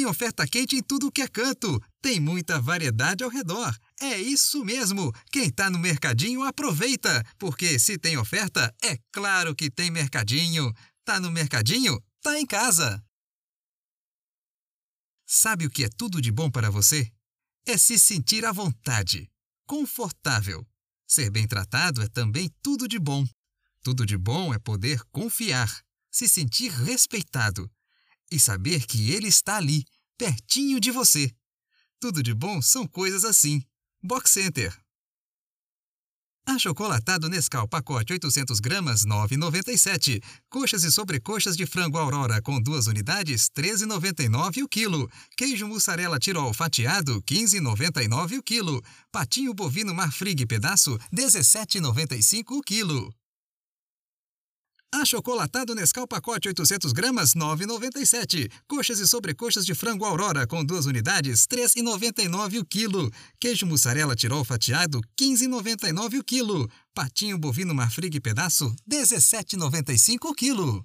Tem oferta quente em tudo que é canto. Tem muita variedade ao redor. É isso mesmo. Quem tá no mercadinho aproveita, porque se tem oferta, é claro que tem mercadinho. Tá no mercadinho? Tá em casa. Sabe o que é tudo de bom para você? É se sentir à vontade, confortável. Ser bem tratado é também tudo de bom. Tudo de bom é poder confiar, se sentir respeitado e saber que ele está ali, pertinho de você. Tudo de bom são coisas assim. Box Center. Achocolatado Nescau pacote 800 gramas 9,97. Coxas e sobrecoxas de frango Aurora com duas unidades 13,99 o quilo. Queijo mussarela Tirol fatiado 15,99 o quilo. Patinho bovino Marfrig pedaço 17,95 o quilo. Achocolatado Nescau pacote 800 gramas 9,97. Coxas e sobrecoxas de frango Aurora com duas unidades 3,99 o quilo. Queijo mussarela Tirol fatiado 15,99 o quilo. Patinho bovino Marfrig pedaço 17,95 o quilo.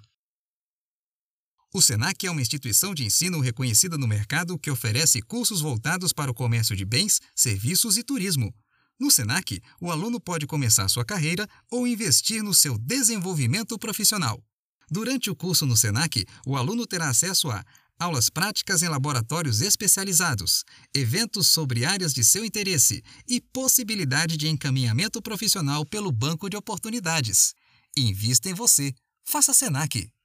O SENAC é uma instituição de ensino reconhecida no mercado que oferece cursos voltados para o comércio de bens, serviços e turismo. No SENAC, o aluno pode começar sua carreira ou investir no seu desenvolvimento profissional. Durante o curso no SENAC, o aluno terá acesso a aulas práticas em laboratórios especializados, eventos sobre áreas de seu interesse e possibilidade de encaminhamento profissional pelo banco de oportunidades. Invista em você. Faça SENAC.